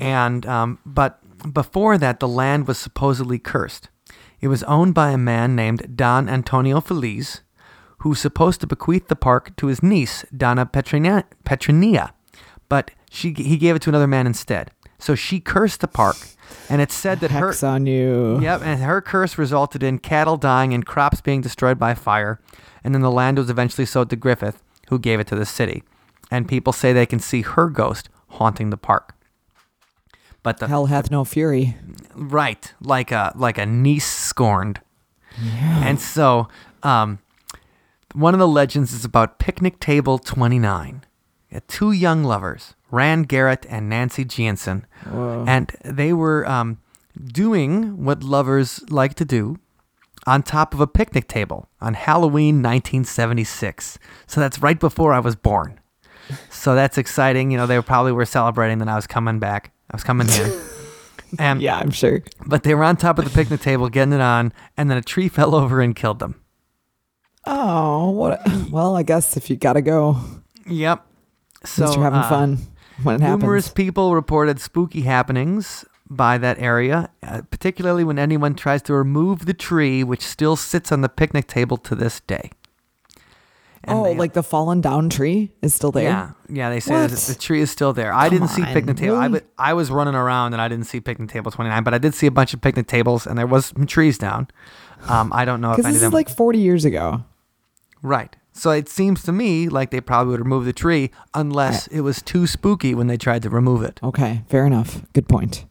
And um, but before that, the land was supposedly cursed. It was owned by a man named Don Antonio Feliz, who was supposed to bequeath the park to his niece Donna Petronia, Petronia but she he gave it to another man instead. So she cursed the park, and it's said that her Hex on you. Yep, and her curse resulted in cattle dying and crops being destroyed by fire. And then the land was eventually sold to Griffith, who gave it to the city. And people say they can see her ghost haunting the park. But the Hell hath no fury. right, like a like a niece scorned. Yeah. And so, um, one of the legends is about picnic table twenty nine. Two young lovers, Rand Garrett and Nancy Jansen, and they were um, doing what lovers like to do on top of a picnic table on Halloween 1976. So that's right before I was born. So that's exciting. You know, they probably were celebrating that I was coming back. Was coming here. And Yeah, I'm sure. but they were on top of the picnic table getting it on, and then a tree fell over and killed them. Oh, what? A, well, I guess if you gotta go, Yep. So you're having uh, fun when it happens. Numerous people reported spooky happenings by that area, uh, particularly when anyone tries to remove the tree, which still sits on the picnic table to this day. And oh, they- like the fallen down tree is still there. Yeah, yeah. They say that the tree is still there. I Come didn't see on, picnic table. I, really? wa- I was running around and I didn't see picnic table twenty nine, but I did see a bunch of picnic tables and there was some trees down. Um, I don't know if any this is like 40 years ago. Right. So it seems to me like they probably would remove the tree unless it was too spooky when they tried to remove it. Okay, fair enough. Good point.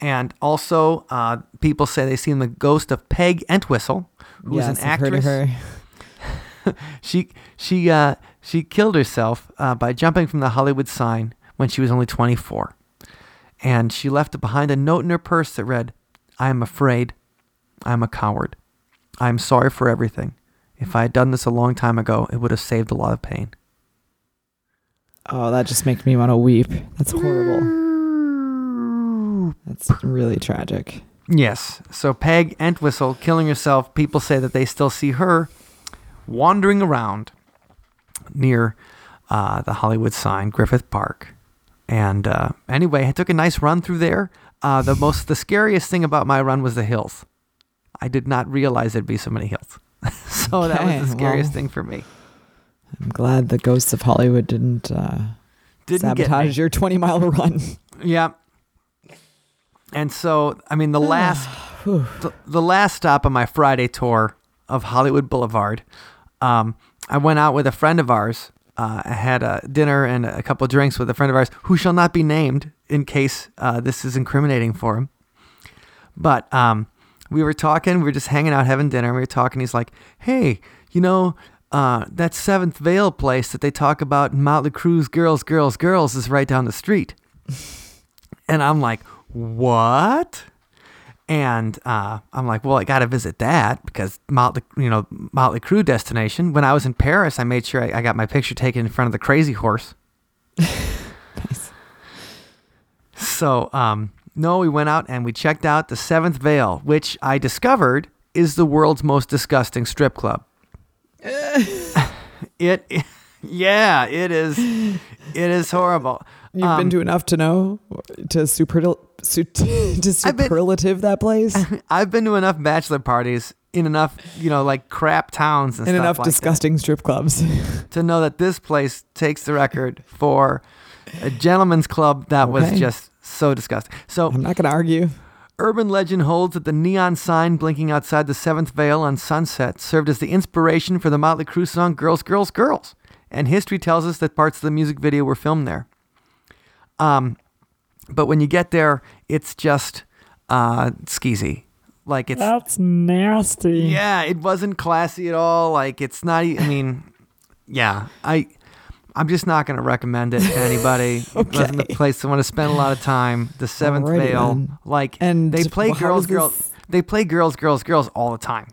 And also, uh, people say they seen the ghost of Peg Entwistle, who's yes, an I've actress. she she uh, she killed herself uh, by jumping from the Hollywood sign when she was only 24, and she left behind a note in her purse that read, "I am afraid, I am a coward, I am sorry for everything. If I had done this a long time ago, it would have saved a lot of pain." Oh, that just makes me want to weep. That's horrible. That's really tragic. Yes. So Peg Entwistle killing herself. People say that they still see her wandering around near uh, the Hollywood sign, Griffith Park. And uh, anyway, I took a nice run through there. Uh, the most, the scariest thing about my run was the hills. I did not realize there'd be so many hills. so that was the scariest well, thing for me. I'm glad the ghosts of Hollywood didn't, uh, Didn't sabotage your 20 mile run. Yeah. And so, I mean, the last the, the last stop on my Friday tour of Hollywood Boulevard, um, I went out with a friend of ours. Uh, I had a dinner and a couple drinks with a friend of ours who shall not be named in case uh, this is incriminating for him. But um, we were talking, we were just hanging out having dinner. And we were talking. He's like, "Hey, you know." Uh, that Seventh Veil place that they talk about in Motley Crue's Girls, Girls, Girls is right down the street. And I'm like, what? And uh, I'm like, well, I got to visit that because Motley, you know, Motley Crue destination. When I was in Paris, I made sure I, I got my picture taken in front of the Crazy Horse. Nice. So, um, no, we went out and we checked out the Seventh Veil, which I discovered is the world's most disgusting strip club. it, yeah, it is. It is horrible. You've Um, been to enough to know to super su- to been- superlative that place I've been to enough bachelor parties in enough, you know, like crap towns and enough like that disgusting strip clubs. to know that this place takes the record for a gentleman's club that was just so disgusting. So, I'm not going to argue. urban legend holds that the neon sign blinking outside the Seventh Veil on Sunset served as the inspiration for the Motley Crue song "Girls, Girls, Girls," and history tells us that parts of the music video were filmed there. Um, but when you get there, it's just uh, skeezy. Like it's That's nasty. yeah, it wasn't classy at all. Like it's not. I mean, yeah, I. I'm just not going to recommend it to anybody. It wasn't the place I want to spend a lot of time. The Seventh Alrighty Veil, then. like, And they play girls, girls. They play girls, girls, girls all the time.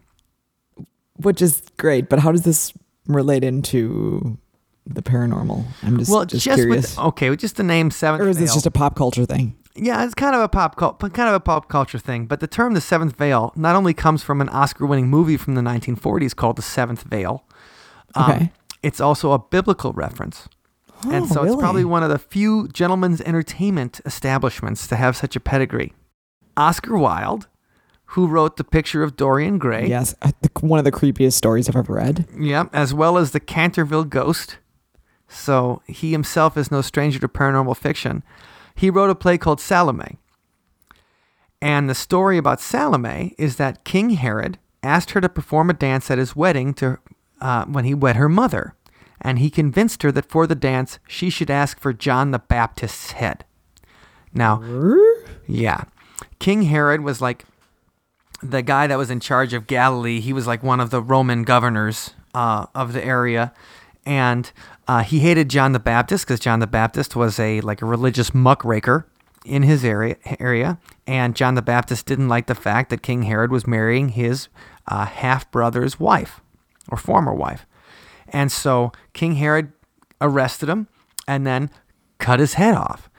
Which is great, but how does this relate into the paranormal? I'm just, well, just, just, curious. with okay, with just the name Seventh or is this Veil. just a pop culture thing? Yeah, it's kind of a pop cult, kind of a pop culture thing. But the term "the Seventh Veil" not only comes from an Oscar-winning movie from the 1940s called "The Seventh Veil," um, Okay. it's also a biblical reference, and Oh, so it's probably one of the few gentlemen's entertainment establishments to have such a pedigree. Oscar Wilde, who wrote "The Picture of Dorian Gray," Yes, one of the creepiest stories I've ever read. Yep, as well as the Canterville Ghost. So he himself is no stranger to paranormal fiction. He wrote a play called Salome. And the story about Salome is that King Herod asked her to perform a dance at his wedding to uh, when he wed her mother, and he convinced her that for the dance she should ask for John the Baptist's head. Now, yeah, King Herod was like the guy that was in charge of Galilee. He was like one of the Roman governors uh, of the area, and uh, he hated John the Baptist because John the Baptist was a like a religious muckraker in his area area, and John the Baptist didn't like the fact that King Herod was marrying his uh, half brother's wife or former wife, and so King Herod arrested him and then cut his head off.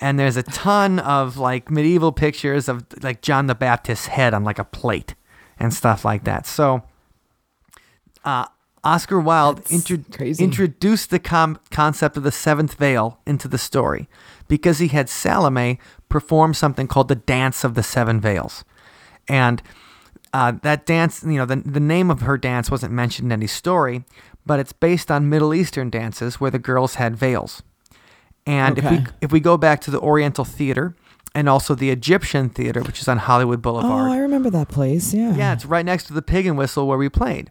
And there's a ton of like medieval pictures of like John the Baptist's head on like a plate and stuff like that. So, uh, Oscar Wilde That's intro- crazy. introduced the com- concept of the seventh veil into the story because he had Salome perform something called the Dance of the Seven Veils. And uh, that dance, you know, the, the name of her dance wasn't mentioned in any story, but it's based on Middle Eastern dances where the girls had veils. And if we if we go back to the Oriental Theater and also the Egyptian Theater, which is on Hollywood Boulevard. Oh, I remember that place. Yeah. yeah, it's right next to the Pig and Whistle where we played.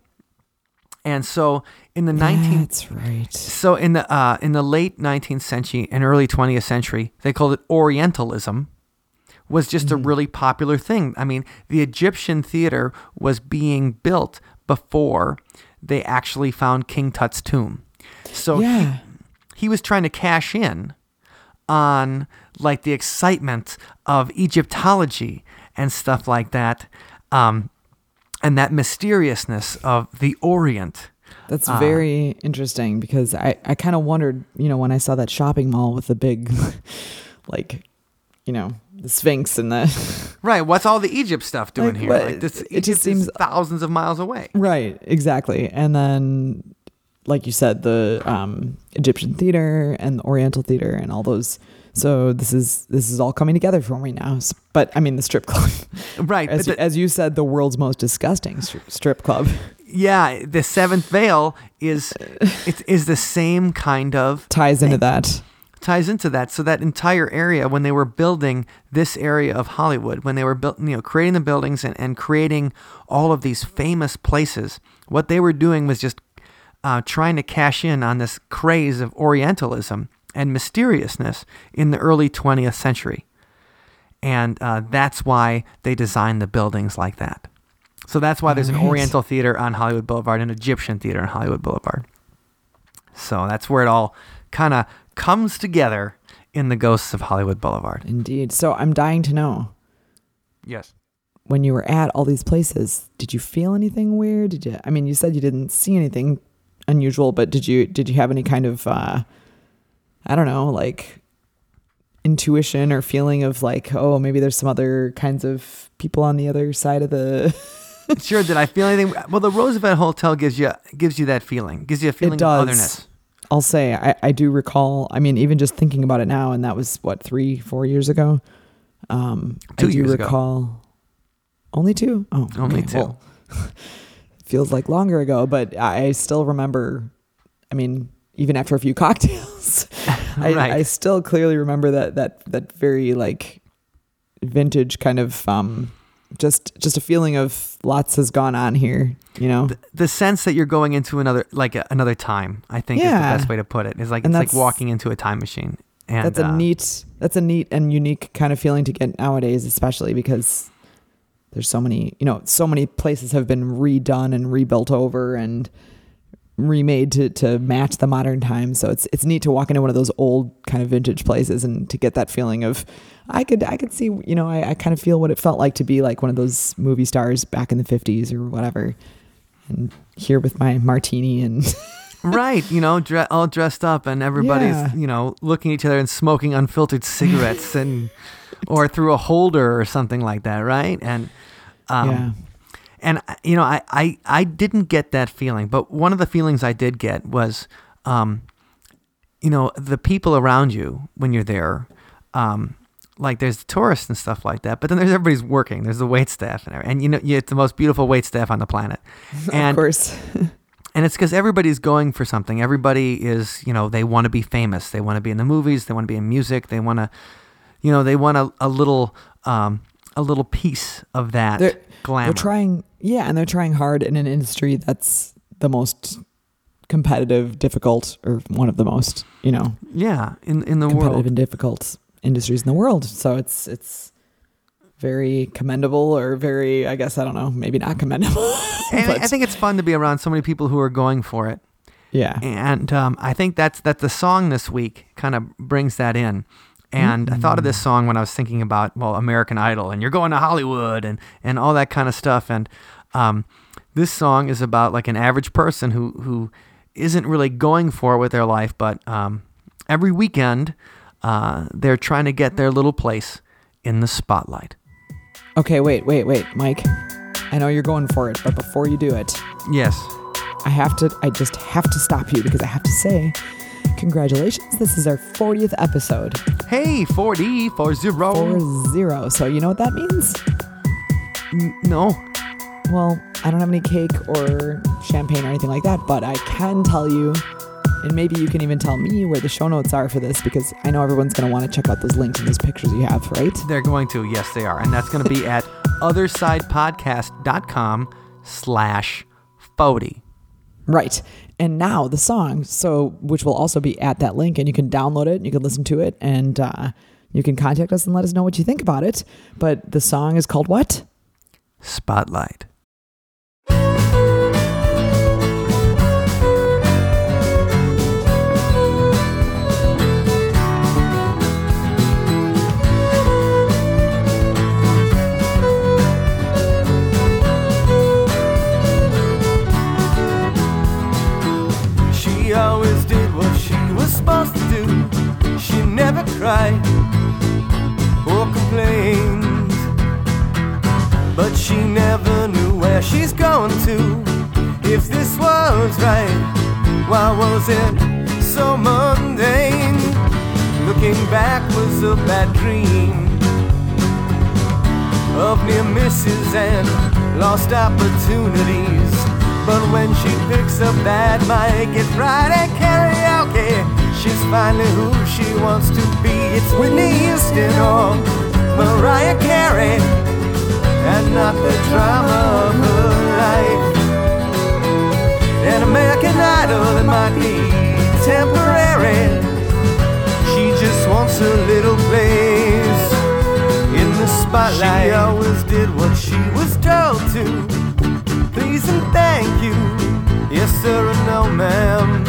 And so in the 19 That's right. so in the uh, in the late 19th century and early 20th century, they called it Orientalism. Was just a really popular thing. I mean, the Egyptian theater was being built before they actually found King Tut's tomb. So he- he was trying to cash in on like the excitement of Egyptology and stuff like that, um, and that mysteriousness of the Orient. That's Ah. very interesting because I, I kind of wondered, you know, when I saw that shopping mall with the big, like, you know, the Sphinx and the. Right, what's all the Egypt stuff doing Like, here? Like this, it Egypt just seems- thousands of miles away. right, exactly. And then, like you said, the um, Egyptian theater and the Oriental theater and all those. So this is this is all coming together for me now. But I mean, the strip club, Right, as, the- as you said, the world's most disgusting strip club yeah, the seventh veil is it is the same kind of ties into that. ties into that. So that entire area, when they were building this area of Hollywood, when they were built, you know, creating the buildings and, and creating all of these famous places, what they were doing was just uh, trying to cash in on this craze of Orientalism and mysteriousness in the early 20th century. And uh, that's why they designed the buildings like that. So that's why there's an Alright. Oriental theater on Hollywood Boulevard, an Egyptian theater on Hollywood Boulevard. So that's where it all kind of comes together in the Ghosts of Hollywood Boulevard. Indeed. So I'm dying to know Yes. when you were at all these places, did you feel anything weird? Did you? I mean, you said you didn't see anything unusual, but did you? Did you have any kind of, uh, I don't know, like intuition or feeling of like, oh, maybe there's some other kinds of people on the other side of the. sure. Did I feel anything? Well, the Roosevelt Hotel gives you gives you that feeling. Gives you a feeling of otherness. I'll say I, I do recall. I mean, even just thinking about it now, and that was what three, four years ago. Um, Two I do years ago. recall. Only two? Oh, Only okay, two. well, feels like longer ago, but I still remember. I mean, even after a few cocktails, I, Right. I still clearly remember that that that very like vintage kind of um, just just a feeling of lots has gone on here. You know, The, the sense that you're going into another like a, another time, I think, is Yeah. the best way to put it. Is like And it's like walking into a time machine. And that's a uh, neat that's a neat and unique kind of feeling to get nowadays especially because there's so many you know so many places have been redone and rebuilt over and remade to, to match the modern times so it's it's neat to walk into one of those old kind of vintage places and to get that feeling of I could I could see you know I, I kind of feel what it felt like to be like one of those movie stars back in the 50s or whatever and here with my martini and right, you know, dre- all dressed up, and everybody's Yeah. you know looking at each other and smoking unfiltered cigarettes, and or through a holder or something like that, right? And um, yeah and uh, you know I, I i didn't get that feeling but one of the feelings i did get was um you know the people around you when you're there um like there's tourists and stuff like that but then there's everybody's working there's the wait staff and everything. and you know it's the most beautiful wait staff on the planet. Of and course. and it's because everybody's going for something. Everybody is you know they want to be famous. They want to be in the movies they want to be in music they want to you know they want a, a little um a little piece of that. They're- glamour They're trying, yeah, and they're trying hard in an industry that's the most competitive, difficult, or one of the most, you know, yeah in in the competitive world and difficult industries in the world. So it's it's very commendable, or very, I guess, I don't know, maybe not commendable. And I- think it's fun to be around so many people who are going for it. yeah, And um, I think that's that the song this week kind of brings that in. And I thought of this song when I was thinking about well American Idol and you're going to Hollywood and and all that kind of stuff. And um, this song is about like an average person who who isn't really going for it with their life, but um, every weekend uh, they're trying to get their little place in the spotlight. Okay, wait, wait, wait, Mike. I know you're going for it, but before you do it, Yes. I have to, I just have to stop you because I have to say, congratulations. This is our 40th episode. Hey, 40 for zero. Four zero. So you know what that means? N- No. Well, I don't have any cake or champagne or anything like that, but I can tell you, and maybe you can even tell me where the show notes are for this because I know everyone's going to want to check out those links and those pictures you have, right? They're going to, yes, they are. And that's going to be at othersidepodcast.com slash 40. Right. And now the song, so which will also be at that link, and you can download it, and you can listen to it, and uh, you can contact us and let us know what you think about it. But the song is called what? Spotlight. Supposed to do. She never cried or complained. But she never knew where she's going to. If this was right, why was it so mundane? Looking back was a bad dream of near misses and lost opportunities. But when she picks up that mic at Friday karaoke, she's finally who she wants to be. It's Whitney Houston or Mariah Carey, and not the drama of her life. An American Idol that might be temporary. She just wants a little place in the spotlight. She always did what she was told to. Please and thank you. Yes, sir, and no, ma'am.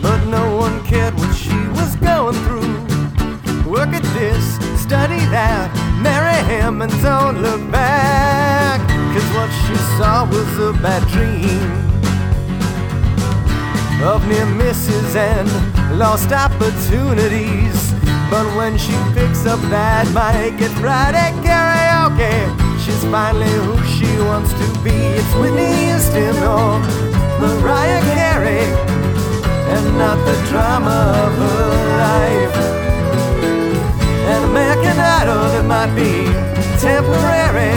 But no one cared what she was going through. Work at this, study that, marry him, and don't look back. Cause what she saw was a bad dream of near misses and lost opportunities. But when she picks up that mic at Friday karaoke, she's finally who she wants to be. It's Whitney Houston or Mariah Carey, and not the drama of her life. An American Idol that might be temporary.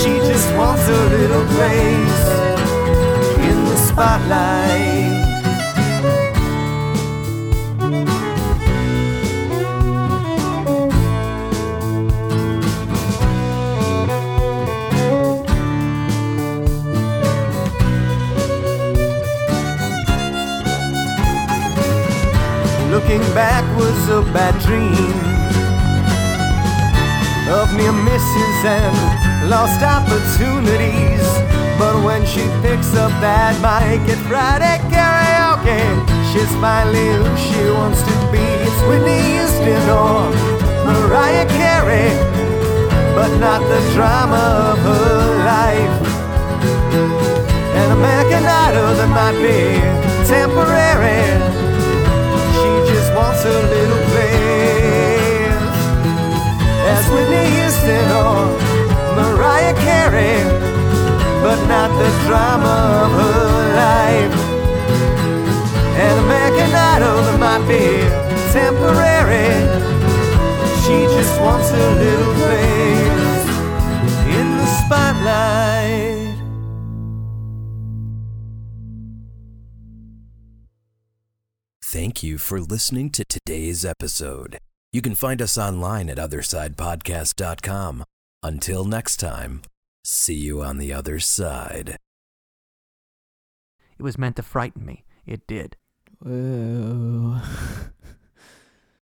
She just wants a little place in the spotlight. Was a bad dream of near misses and lost opportunities. But when she picks up that mic at Friday karaoke, she's finally who she wants to be. It's Whitney Houston or Mariah Carey, but not the drama of her life. An American Idol that might be temporary. Wants a little place. As Whitney Houston or Mariah Carey, but not the drama of her life. An American Idol that might be temporary. She just wants a little place in the spotlight. Thank you for listening to today's episode. You can find us online at othersidepodcast.com. Until next time, see you on the other side. It was meant to frighten me. It did. Whoa.